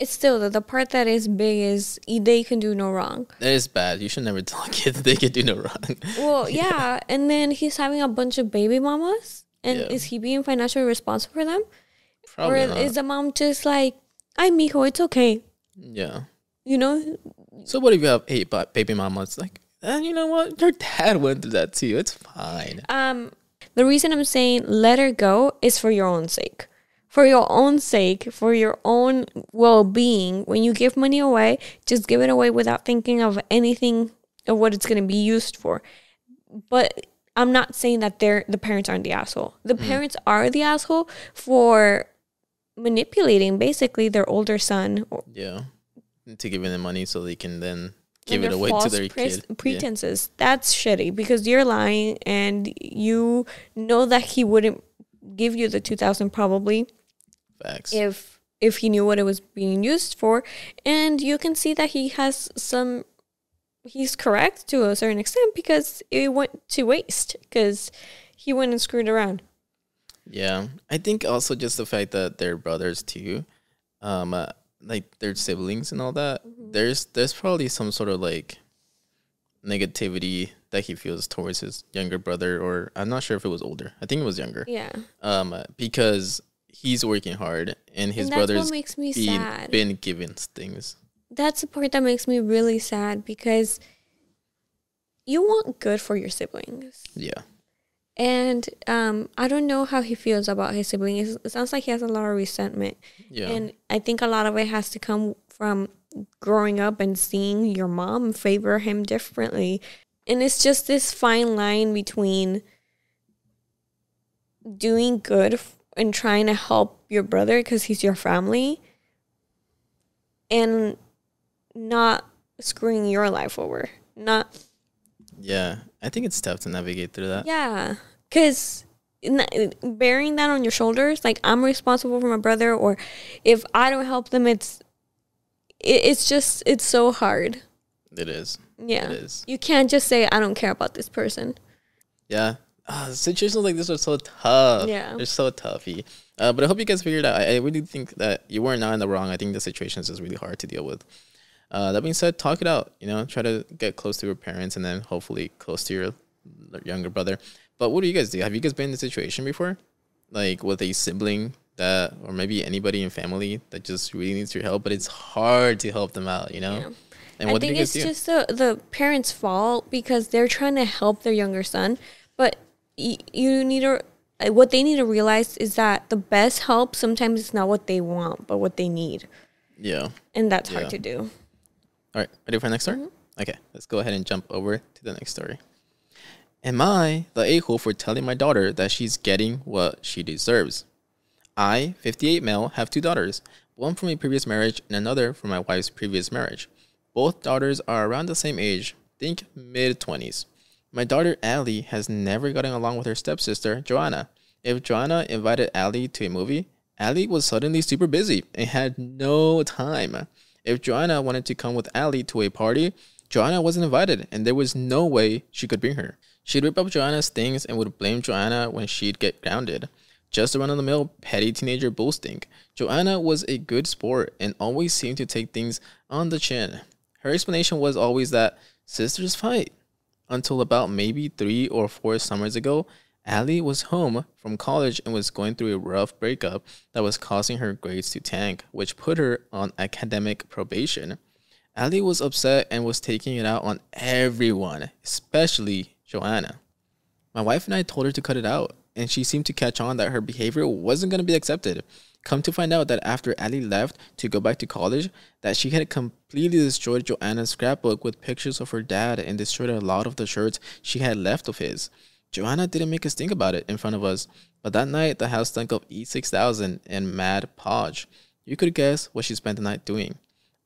It's still the, the part that is big is they can do no wrong. That is bad. You should never tell kids they can do no wrong. Well, yeah, and then he's having a bunch of baby mamas, and Yeah. is he being financially responsible for them, Probably or not. is the mom just like, I'm mijo, it's okay," yeah. you know? So what if you have eight ba- baby mamas? Like, and you know what? Your dad went through that too. It's fine. Um, the reason I'm saying let her go is for your own sake, for your own sake, for your own well-being. When you give money away, just give it away without thinking of anything of what it's going to be used for. But I'm not saying that they're the parents aren't the asshole. The parents are the asshole for manipulating basically their older son Yeah. To giving them money so they can then give it away to their pres- kid. Yeah. pretenses. That's shitty because you're lying and you know that he wouldn't give you the 2000 probably Facts. if if he knew what it was being used for and you can see that he has some he's correct to a certain extent because it went to waste because he went and screwed around. Yeah, I think also just the fact that they're brothers too, um, uh, like they're siblings and all that. Mm-hmm. There's there's probably some sort of like negativity that he feels towards his younger brother, or I'm not sure if it was older. I think it was younger. Yeah. Um, uh, because he's working hard and his and brother's makes me being sad. been given things. that's the part that makes me really sad because you want good for your siblings. Yeah, And um, I don't know how he feels about his siblings. It sounds like he has a lot of resentment. yeah, And I think a lot of it has to come from growing up and seeing your mom favor him differently. And it's just this fine line between doing good and trying to help your brother because he's your family and not screwing your life over. Not Yeah, I think it's tough to navigate through that. yeah, because bearing that on your shoulders, like I'm responsible for my brother, or if I don't help them, it's it, it's just it's so hard. It is. Yeah, It is. you can't just say I don't care about this person. Yeah. Ah, situations like this are so tough. Yeah. They're so toughy. Uh, but I hope you guys figured out. I, I really think that you were not in the wrong. I think the situation is just really hard to deal with. Uh, that being said, talk it out. You know, try to get close to your parents and then hopefully close to your younger brother. But what do you guys do? Have you guys been in this situation before? Like with a sibling that, or maybe anybody in family that just really needs your help, but it's hard to help them out, you know? Yeah. And I what do you think it's do? just the the parents' fault because they're trying to help their younger son, but y- you need to. uh, What they need to realize is that the best help sometimes is not what they want, but what they need, yeah. and that's Yeah. hard to do. All right, ready for the next story? Mm-hmm. Okay, let's go ahead and jump over to the next story. Am I the a hole for telling my daughter that she's getting what she deserves? I, 58 male, have two daughters, one from a previous marriage and another from my wife's previous marriage. Both daughters are around the same age, think mid 20s. My daughter Allie has never gotten along with her stepsister, Joanna. If Joanna invited Allie to a movie, Allie was suddenly super busy and had no time. If Joanna wanted to come with Allie to a party, Joanna wasn't invited and there was no way she could bring her. She'd rip up Joanna's things and would blame Joanna when she'd get grounded. Just a run of the mill petty teenager bull stink. Joanna was a good sport and always seemed to take things on the chin. Her explanation was always that sisters fight. Until about maybe three or four summers ago, Allie was home from college and was going through a rough breakup that was causing her grades to tank, which put her on academic probation. Allie was upset and was taking it out on everyone, especially Joanna. My wife and I told her to cut it out, and she seemed to catch on that her behavior wasn't going to be accepted. Come to find out that after Ali left to go back to college, that she had completely destroyed Joanna's scrapbook with pictures of her dad and destroyed a lot of the shirts she had left of his. Joanna didn't make us think about it in front of us, but that night the house stunk of E6000 and Mod Podge. You could guess what she spent the night doing.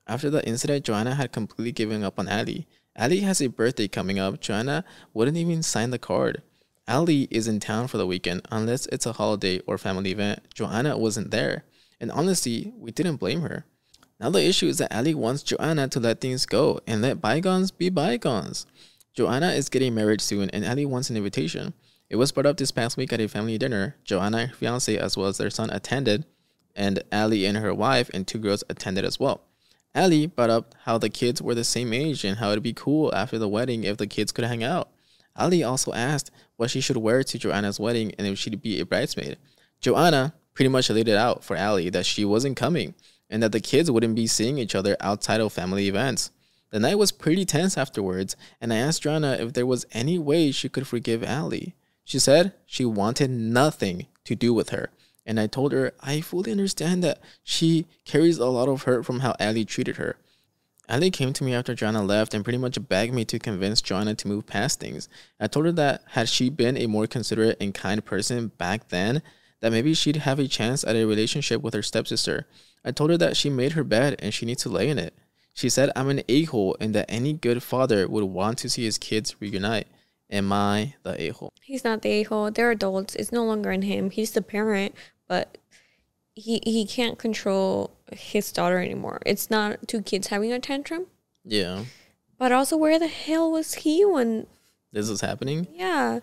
After the incident, Joanna had completely given up on Ali. Ali has a birthday coming up. Joanna wouldn't even sign the card. Ali is in town for the weekend unless it's a holiday or family event. Joanna wasn't there. And honestly, we didn't blame her. Now the issue is that Ali wants Joanna to let things go and let bygones be bygones. Joanna is getting married soon and Ali wants an invitation. It was brought up this past week at a family dinner. Joanna her fiance as well as their son attended, and Ali and her wife and two girls attended as well. Ali brought up how the kids were the same age and how it'd be cool after the wedding if the kids could hang out. Ali also asked what she should wear to Joanna's wedding and if she'd be a bridesmaid. Joanna pretty much laid it out for Ali that she wasn't coming and that the kids wouldn't be seeing each other outside of family events. The night was pretty tense afterwards, and I asked Joanna if there was any way she could forgive Ali. She said she wanted nothing to do with her, and I told her I fully understand that she carries a lot of hurt from how Ali treated her. Ali came to me after Joanna left and pretty much begged me to convince Joanna to move past things. I told her that had she been a more considerate and kind person back then, that maybe she'd have a chance at a relationship with her stepsister. I told her that she made her bed and she needs to lay in it. She said I'm an a-hole and that any good father would want to see his kids reunite. Am I the a-hole? He's not the a hole. They're adults. It's no longer in him. He's the parent, but he he can't control his daughter anymore. It's not two kids having a tantrum. Yeah. But also, where the hell was he when? This was happening? Yeah,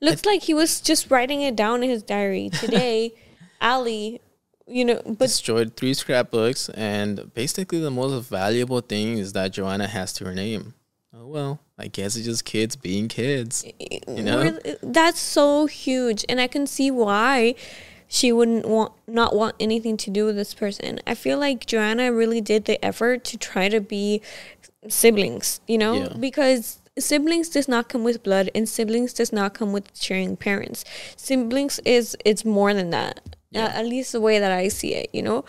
looks like he was just writing it down in his diary today. Ali, you know, but destroyed three scrapbooks and basically the most valuable thing is that Joanna has to her name. Oh well, I guess it's just kids being kids. You know? That's so huge and i can see why she wouldn't want not want anything to do with this person i feel like joanna really did the effort to try to be siblings you know Yeah. because siblings does not come with blood and siblings does not come with sharing parents siblings is it's more than that Yeah. uh, at least the way that i see it you know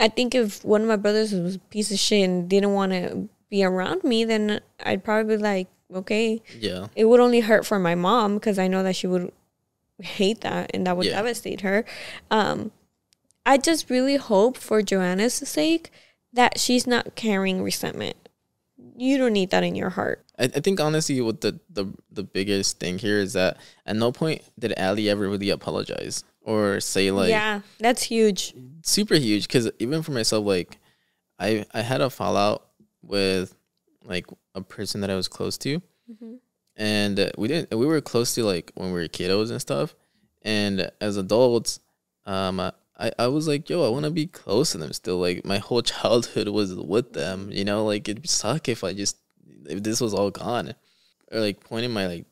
i think if one of my brothers was a piece of shit and didn't want to be around me then i'd probably be like okay Yeah. it would only hurt for my mom because I know that she would hate that and that would Yeah. devastate her. Um, I just really hope for Joanna's sake that she's not carrying resentment. You don't need that in your heart. I, I think honestly, what the, the the biggest thing here is that at no point did Ali ever really apologize or say like yeah, that's huge. super huge. Because even for myself, like I I had a fallout with like a person that I was close to, Mhm. and uh, we didn't. We were close to like when we were kiddos and stuff, and as adults, um, I I was like, yo, I want to be close to them still. Like my whole childhood was with them. You know, like it'd suck if I just if this was all gone, or like pointing my like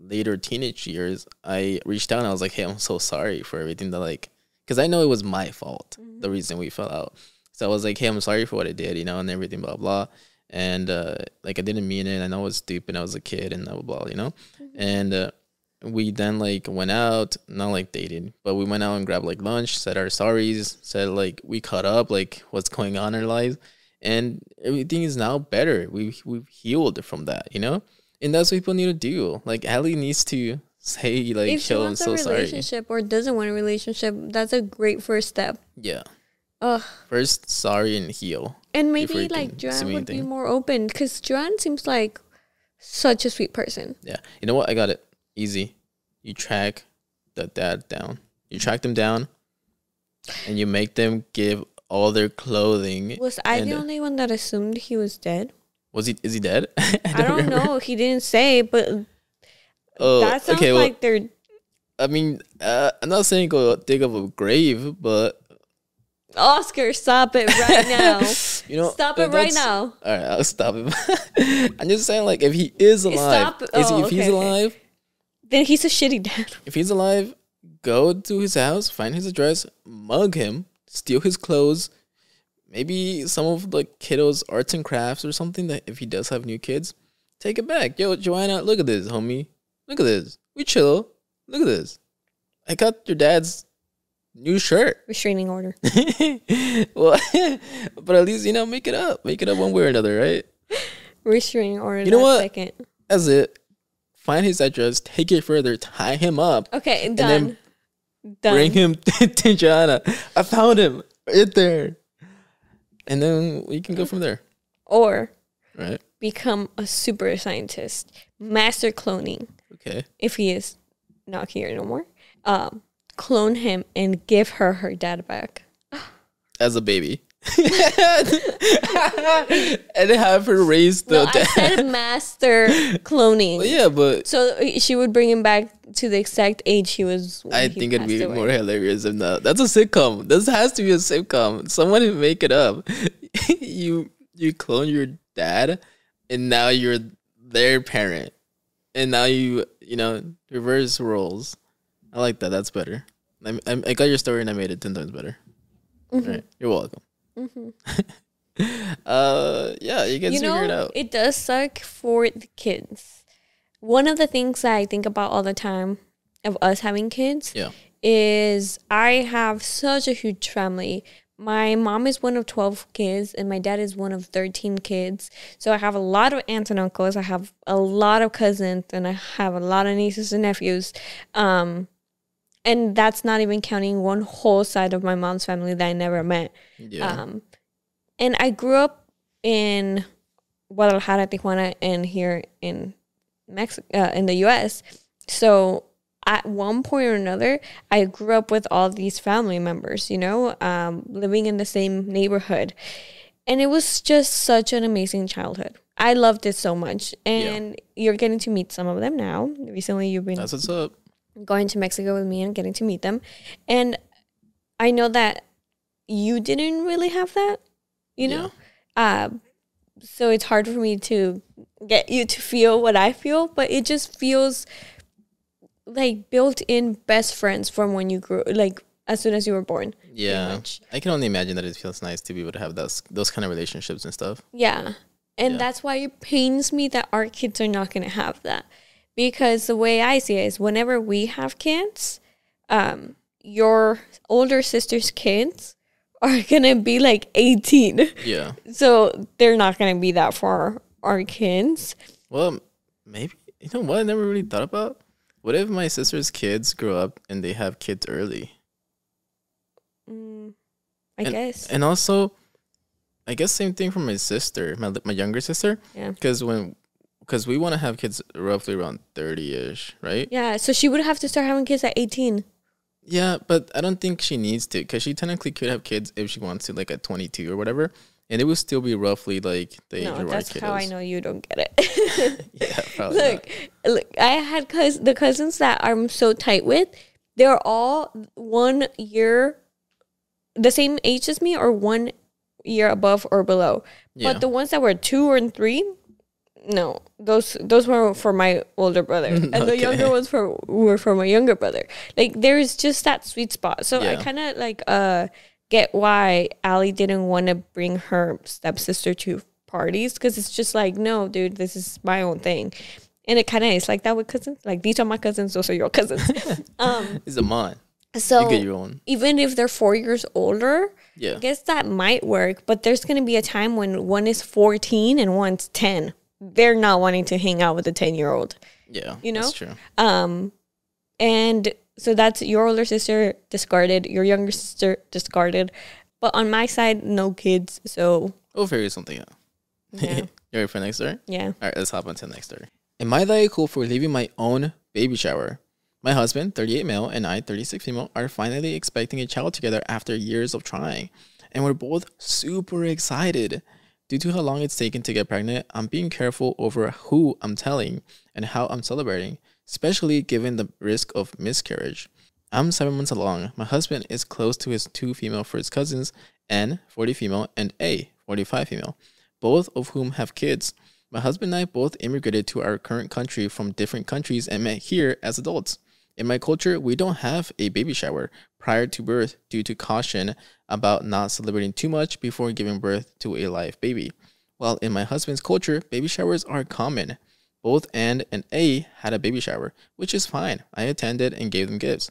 later teenage years, I reached out and I was like, hey, I'm so sorry for everything that like, because I know it was my fault the reason we fell out. So I was like, hey, I'm sorry for what I did, you know, and everything, blah blah. And uh, like I didn't mean it. I know I was stupid. I was a kid and blah blah, blah you know. And uh, we then like went out, not like dating, but we went out and grabbed like lunch, said our sorries, said like we caught up, like what's going on in our lives, and everything is now better. We we've healed from that, you know. And that's what people need to do. Like Ali needs to say like, if she "Yo, I'm wants so a sorry." relationship or doesn't want a relationship, that's a great first step. Yeah. Ugh. First, sorry and heal. And maybe like Joanne would be more open because Joanne seems like such a sweet person. Yeah. You know what? I got it. Easy. You track the dad down. You track them down, and you make them give all their clothing. Was I the only one that assumed he was dead? Was he? Is he dead? I I don't know. He didn't say, but Oh, that sounds okay. Well, like they're I mean, uh, I'm not saying go dig up a grave, but Oscar. Stop it right now. you know, stop uh, it right now. All right, I'll stop it. I'm just saying, like, if he is alive, is he, oh, if he's okay, okay. alive, Then he's a shitty dad. if he's alive, go to his house, find his address, mug him, steal his clothes, maybe some of the kiddos' arts and crafts or something. That if he does have new kids, take it back. Yo, Joanna, look at this, homie. Look at this. We chill. Look at this. I got your dad's new shirt. Restraining order. well, but at least you know, make it up. Make it up one way or another, right? Restraining order. You know what? Second. That's it. Find his address, take it further, tie him up, Okay, then done. Done. bring him to Joanna. I found him right there, and then we can go from there, or right? become a super scientist, master cloning. Okay. If he is not here no more, um, clone him and give her her dad back. As a baby, and have her raise the. No, I said master cloning. Yeah, but So uh, she would bring him back to the exact age he was. I he think it'd be away. more hilarious if not. That's a sitcom. This has to be a sitcom. Someone make it up. you you clone your dad, and now you're their parent, and now you you know reverse roles. I like that. That's better. I, I, I got your story and I made it ten times better. Mm-hmm. Right. You're welcome. uh, yeah, you guys you figure know, it out. it does suck for the kids. One of the things that I think about all the time of us having kids yeah. is I have such a huge family. My mom is one of 12 kids and my dad is one of 13 kids. So I have a lot of aunts and uncles. I have a lot of cousins and I have a lot of nieces and nephews. Um, and that's not even counting one whole side of my mom's family that I never met. Yeah. Um, and I grew up in Guadalajara, Tijuana, and here in Mexico, uh, in the U.S. So at one point or another, I grew up with all these family members. You know, um, living in the same neighborhood, and it was just such an amazing childhood. I loved it so much, and you're getting to meet some of them now. Recently, you've been That's what's up. Going to Mexico with me and getting to meet them. And I know that you didn't really have that, you know? Uh, so it's hard for me to get you to feel what I feel, but it just feels like built in best friends from when you grew, like as soon as you were born. Yeah. I can only imagine that it feels nice to be able to have those those kind of relationships and stuff. Yeah. And Yeah. that's why it pains me that our kids are not going to have that. Because the way I see it is whenever we have kids, um, your older sister's kids are going to be like 18. Yeah. So they're not going to be that far our kids. Well, maybe you know what I never really thought about. What if my sister's kids grow up and they have kids early? Mm, I and, guess. And also, I guess same thing for my sister, my my younger sister. Yeah. Because when, because we want to have kids roughly around thirty ish, right? Yeah, so she would have to start having kids at 18. Yeah, but I don't think she needs to because she technically could have kids if she wants to, like at 22 or whatever, and it would still be roughly like the age No, of our that's how I know you don't get it. Yeah, probably not. look, look, I had cous- the cousins that I'm so tight with. They're all one year, the same age as me, or one year above or below. Yeah. But the ones that were two or three, no, those those were for my older brother, and the younger ones for were for my younger brother. Like there's just that sweet spot. So I kind of like uh get why ali didn't want to bring her stepsister to parties because it's just like no, dude, this is my own thing. And it kind of is like that with cousins. Like these are my cousins, those are your cousins. um, It's a mine. so you get your own. even if they're four years older, Yeah. I guess that might work, but there's going to be a time when one is 14 and one's 10. They're not wanting to hang out with a 10 year old. Yeah. You know? That's true. Um, and so that's your older sister discarded, your younger sister discarded. But on my side, no kids. So, We'll figure something out. Yeah. you ready for the next story? yeah. All right, let's hop on to the next story. Am I that cool for leaving my own baby shower? My husband, 38 male, and I, 36 female, are finally expecting a child together after years of trying. And we're both super excited. Due to how long it's taken to get pregnant, I'm being careful over who I'm telling and how I'm celebrating, especially given the risk of miscarriage. I'm seven months along. My husband is close to his two female first cousins, N, 40 female, and A, 45 female, both of whom have kids. My husband and I both immigrated to our current country from different countries and met here as adults. In my culture, we don't have a baby shower prior to birth due to caution about not celebrating too much before giving birth to a live baby. While in my husband's culture, baby showers are common. Both Anne and A had a baby shower, which is fine. I attended and gave them gifts.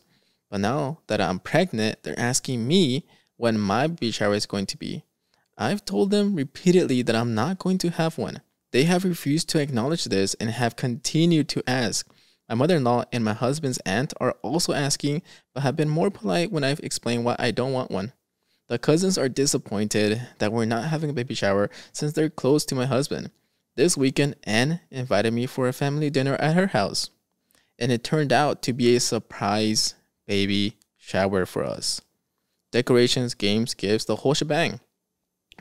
But now that I'm pregnant, they're asking me when my baby shower is going to be. I've told them repeatedly that I'm not going to have one. They have refused to acknowledge this and have continued to ask. My mother in law and my husband's aunt are also asking, but have been more polite when I've explained why I don't want one. The cousins are disappointed that we're not having a baby shower since they're close to my husband. This weekend, Anne invited me for a family dinner at her house, and it turned out to be a surprise baby shower for us. Decorations, games, gifts, the whole shebang.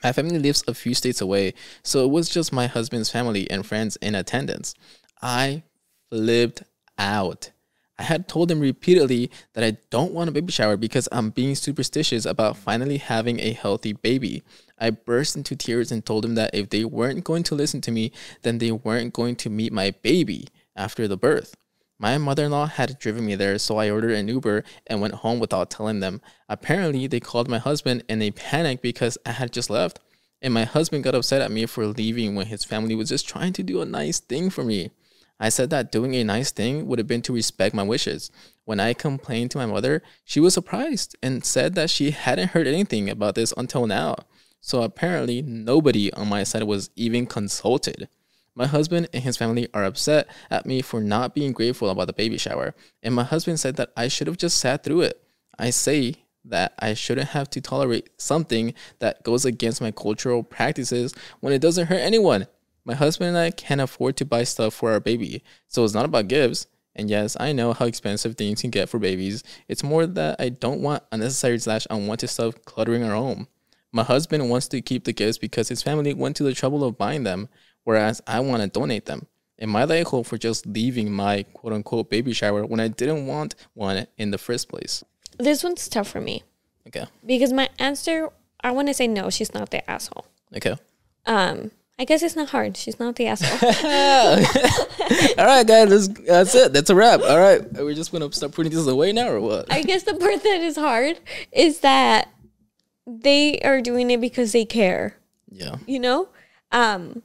My family lives a few states away, so it was just my husband's family and friends in attendance. I flipped out. I had told them repeatedly that I don't want a baby shower because I'm being superstitious about finally having a healthy baby. I burst into tears and told them that if they weren't going to listen to me, then they weren't going to meet my baby after the birth. My mother in law had driven me there, so I ordered an Uber and went home without telling them. Apparently, they called my husband and they panicked because I had just left. And my husband got upset at me for leaving when his family was just trying to do a nice thing for me. I said that doing a nice thing would have been to respect my wishes. When I complained to my mother, she was surprised and said that she hadn't heard anything about this until now. So apparently, nobody on my side was even consulted. My husband and his family are upset at me for not being grateful about the baby shower, and my husband said that I should have just sat through it. I say that I shouldn't have to tolerate something that goes against my cultural practices when it doesn't hurt anyone. My husband and I can't afford to buy stuff for our baby, so it's not about gifts. And yes, I know how expensive things can get for babies. It's more that I don't want unnecessary slash unwanted stuff cluttering our home. My husband wants to keep the gifts because his family went to the trouble of buying them, whereas I want to donate them. Am I the a-hole for just leaving my quote unquote baby shower when I didn't want one in the first place? This one's tough for me Okay. because my answer, I want to say no, she's not the asshole. Okay. Um, I guess it's not hard. She's not the asshole. All right, guys, let's, that's it. That's a wrap. All right. we're we just going to start putting this away now or what? I guess the part that is hard is that they are doing it because they care. yeah. you know um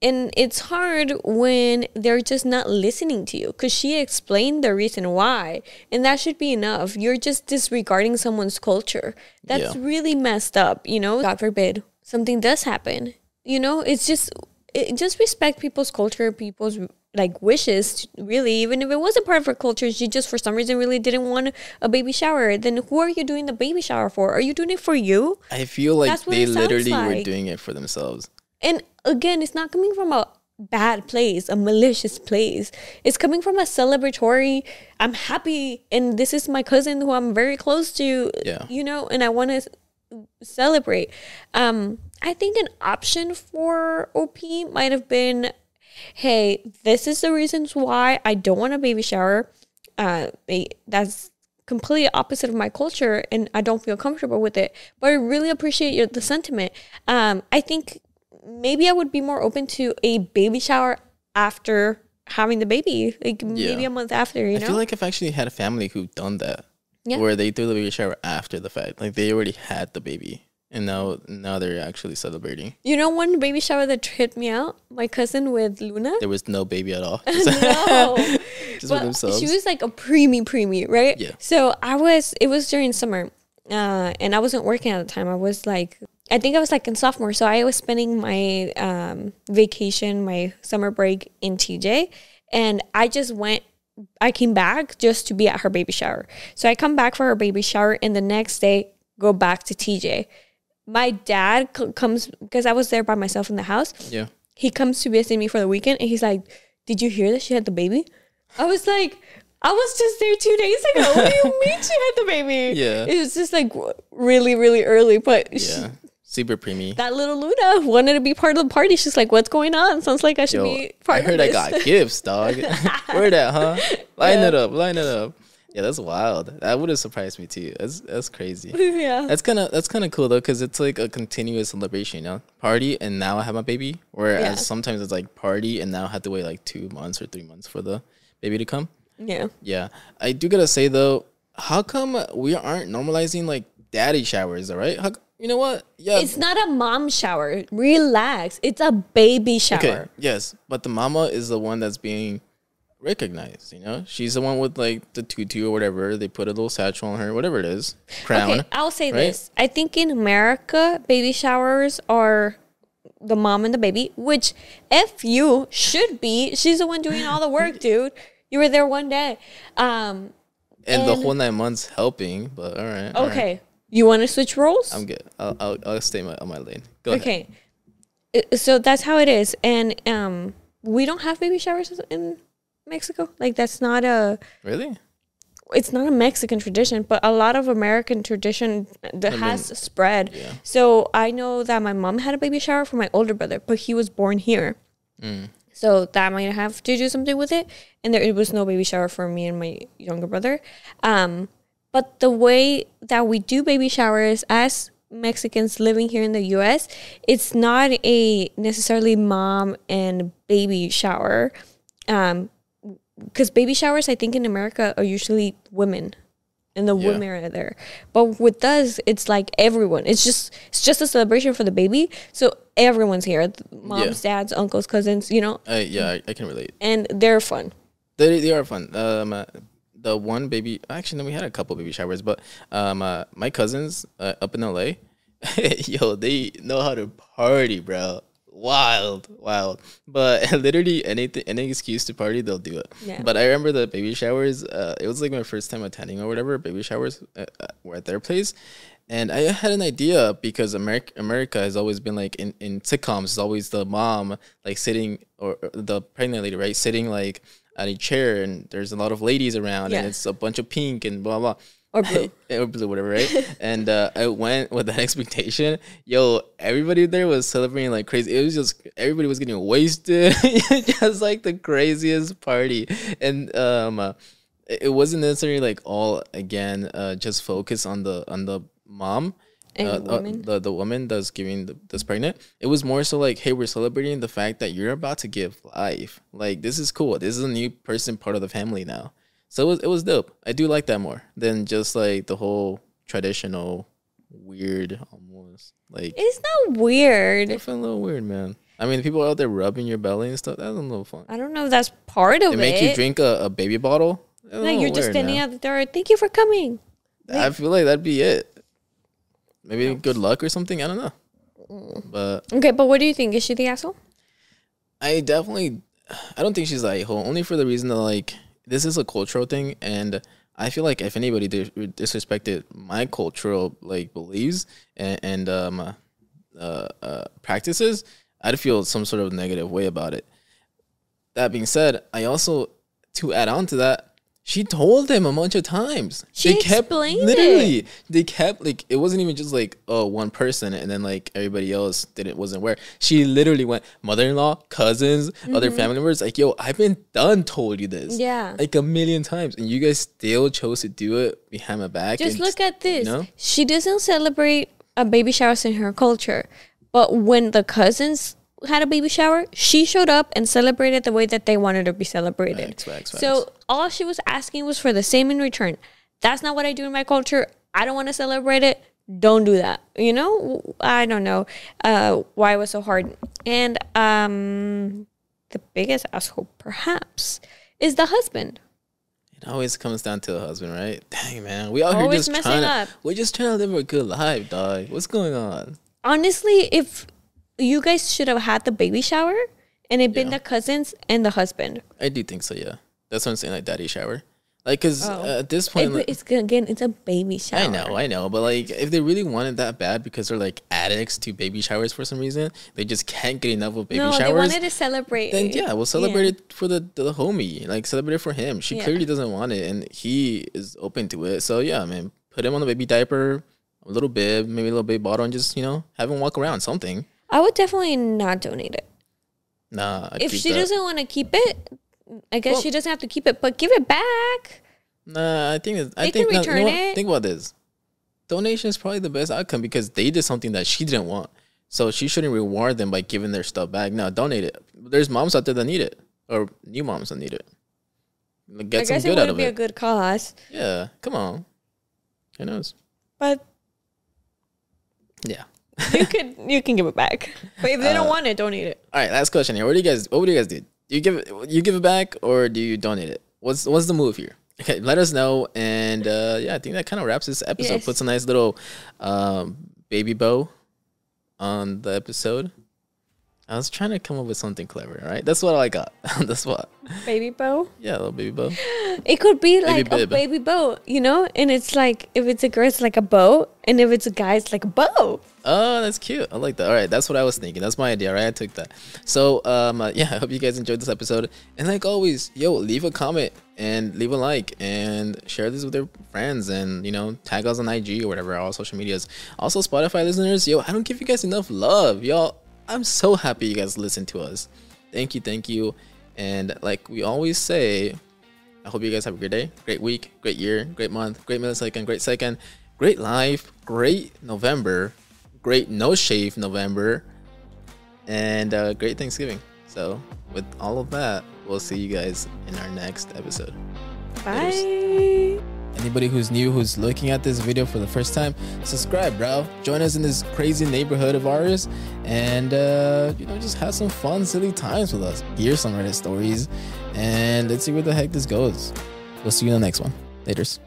and it's hard when they're just not listening to you because she explained the reason why and that should be enough you're just disregarding someone's culture that's Yeah. really messed up you know god forbid something does happen you know it's just it, just respect people's culture people's like wishes really. Even if it wasn't part of her culture she just for some reason really didn't want a baby shower. Then who are you doing the baby shower for? Are you doing it for you? I feel like they literally were doing it for themselves. and again it's not coming from a bad place a malicious place. It's coming from a celebratory i'm happy and this is my cousin who i'm very close to Yeah. you know and i want to celebrate. Um i think an option for op might have been hey this is the reasons why i don't want a baby shower uh that's completely opposite of my culture and I don't feel comfortable with it. But I really appreciate your, the sentiment. Um, I think maybe I would be more open to a baby shower after having the baby, like maybe a month after, you I know? feel like I've actually had a family who've done that. Yeah. Where they threw the baby shower after the fact. Like they already had the baby. And now now they're actually celebrating. you know one baby shower that tripped me out? My cousin with Luna. There was no baby at all. no. Just Well, themselves. She was like a preemie preemie, right? Yeah. So I was it was during summer. Uh and I wasn't working at the time. I was like I think I was like in sophomore. So I was spending my um vacation, my summer break in TJ. And I just went I came back just to be at her baby shower. So I come back for her baby shower and the next day go back to TJ. My dad c- comes because I was there by myself in the house yeah. he comes to visit me for the weekend and he's like, Did you hear that she had the baby? I was like, I was just there two days ago. What do you mean she had the baby? Yeah. It was just like really, really early. But she- Yeah. Super preemie. that little Luna wanted to be part of the party. She's like, What's going on? Sounds like I should Yo, be part I heard I got gifts, dog. Where that, huh? Line it up, line it up. Yeah, that's wild. That would have surprised me too. That's that's crazy. yeah. That's kind of that's kind of cool though, because it's like a continuous celebration, you know, party and now I have my baby. Whereas Yeah. sometimes it's like party and now I have to wait like two months or three months for the baby to come. Yeah. Yeah, I do gotta say though, how come we aren't normalizing like daddy showers? All right, how, you know what? Yeah, It's not a mom shower. Relax. It's a baby shower. okay, yes, but the mama is the one that's being recognized. You know, she's the one with like the tutu or whatever. They put a little satchel on her, whatever it is, crown. Okay, I'll say right? this. I think in America, baby showers are the mom and the baby, which if you should be, she's the one doing all the work, dude. You were there one day. Um, and, the whole nine months helping. But all right, all right. okay. You want to switch roles? I'm good. I'll I'll, I'll stay my, on my lane. Go ahead. okay. Uh, So that's how it is. And um, we don't have baby showers in Mexico. Like that's not a Really? it's not a Mexican tradition, but a lot of American tradition that has spread. yeah. So I know that my mom had a baby shower for my older brother, but he was born here. So that might have to do something with it. And there it was no baby shower for me and my younger brother. Um, but the way that we do baby showers as Mexicans living here in the US, it's not a necessarily mom and baby shower. Um, because baby showers, I think in America are usually women, and the Yeah. women are there. But with us, it's like everyone. It's just it's just a celebration for the baby, so everyone's here. Moms, dads, uncles, cousins, you know, Uh, yeah, I, I can relate. and they're fun. They they are fun. Um, uh, the one baby. Actually, no, we had a couple baby showers, but um, uh, my cousins uh, up in LA, yo, they know how to party, bro. Wild, wild. But literally anything, any excuse to party, they'll do it. Yeah. But I remember the baby showers. Uh, it was like my first time attending or whatever. Baby showers uh, uh, were at their place. And I had an idea because America, America has always been like in, in sitcoms, it's always the mom like sitting or or the pregnant lady, right? Sitting like at a chair and there's a lot of ladies around Yeah. and it's a bunch of pink and blah, blah. Or blue. or blue, whatever, right? and uh, I went with that expectation. Yo, everybody there was celebrating like crazy. It was just everybody was getting wasted, just like the craziest party. And um, uh, it wasn't necessarily like all again, uh, just focus on the on the mom. Uh, the uh, woman. the the woman that's giving the, that's pregnant. It was more so like, hey, we're celebrating the fact that you're about to give life. Like this is cool. This is a new person part of the family now. So it was it was dope. I do like that more than just like the whole traditional weird almost like It's not weird. it felt a little weird, man. I mean, people out there rubbing your belly and stuff. That's a little fun. I don't know if that's part of They it. make you drink a, a baby bottle. That's Like you're just standing man. at the door. Thank you for coming. I feel like that'd be it. Maybe good luck or something. I don't know. But Okay, but what do you think? Is she the asshole? I definitely I don't think she's a hoe only for the reason that like this is a cultural thing, and I feel like if anybody dis- disrespected my cultural like beliefs and, and um uh, uh practices, I'd feel some sort of negative way about it. That being said, I also to add on to that, she told him a bunch of times. She explained literally. it. They kept like it wasn't even just like oh one person and then like everybody else didn't wasn't aware. She literally went mother in law, cousins, other family members. Like yo, I've been done told you this. Mm-hmm. Yeah. like a million times, and you guys still chose to do it behind my back. Just look at this. know? She doesn't celebrate a baby showers in her culture, but when the cousins had a baby shower, she showed up and celebrated the way that they wanted to be celebrated. Facts, facts, facts. So all she was asking was for the same in return. That's not what I do in my culture. I don't want to celebrate it. Don't do that. You know, I don't know uh, why it was so hard. And um, the biggest asshole, perhaps, is the husband. It always comes down to the husband, right? Dang man, we out here just messing trying up. we're just trying to live a good life, dog. What's going on? honestly, if you guys should have had the baby shower and it been Yeah. the cousins and the husband. I do think so. Yeah, that's what I'm saying. Like daddy shower, like because Oh. at this point, like, it's again, it's a baby shower. I know, I know, but like if they really wanted that bad because they're like addicts to baby showers for some reason, they just can't get enough of baby no, showers. they wanted to celebrate. then yeah, we'll celebrate Yeah. it for the the homie. Like celebrate it for him. She Yeah. clearly doesn't want it, and he is open to it. So yeah, man, put him on the baby diaper, a little bib, maybe a little baby bottle, and just you know have him walk around something. I would definitely not donate it. Nah, I'd if she that. doesn't want to keep it, I guess Well- she doesn't have to keep it, but give it back. Nah, I think it's, I They think can no, you know return it. Think about this. Donation is probably the best outcome because they did something that she didn't want. So she shouldn't reward them by giving their stuff back. No, donate it. There's moms out there that need it, or new moms that need it. Like, Get I some guess it good out would be a good cause, yeah, come on. Who knows? but Yeah. you could you can give it back. But if they Uh, don't want it, don't donate it. All right, last question here. What do you guys? What would you guys do? Do you give it? You give it back, or do you donate it? What's What's the move here? Okay, let us know. And uh, yeah, I think that kind of wraps this episode. Yes. Puts a nice little um, baby bow on the episode. I was trying to come up with something clever. Right, that's what I got. that's what. Baby bow. Yeah, a little baby bow. It could be like a bib. baby bow, you know? And it's like if it's a girl, it's like a bow, and if it's a guy, it's like a bow. Oh, that's cute. I like that. All right, that's what I was thinking. That's my idea. Right, I took that. So, um, uh, yeah, I hope you guys enjoyed this episode. And like always, yo, leave a comment and leave a like and share this with your friends and you know tag us on IG or whatever, all social medias. Also, Spotify listeners, yo, I don't give you guys enough love, y'all. I'm so happy you guys listen to us. Thank you, thank you. And like we always say, I hope you guys have a great day, great week, great year, great month, great millisecond, great second, great life, great November, great no shave November, and uh, great Thanksgiving. So, with all of that, we'll see you guys in our next episode. Bye. Anybody who's new, who's looking at this video for the first time, subscribe, bro. Join us in this crazy neighborhood of ours, and uh, you know, just have some fun, silly times with us. Hear some Reddit stories, and let's see where the heck this goes. We'll see you in the next one. Later's.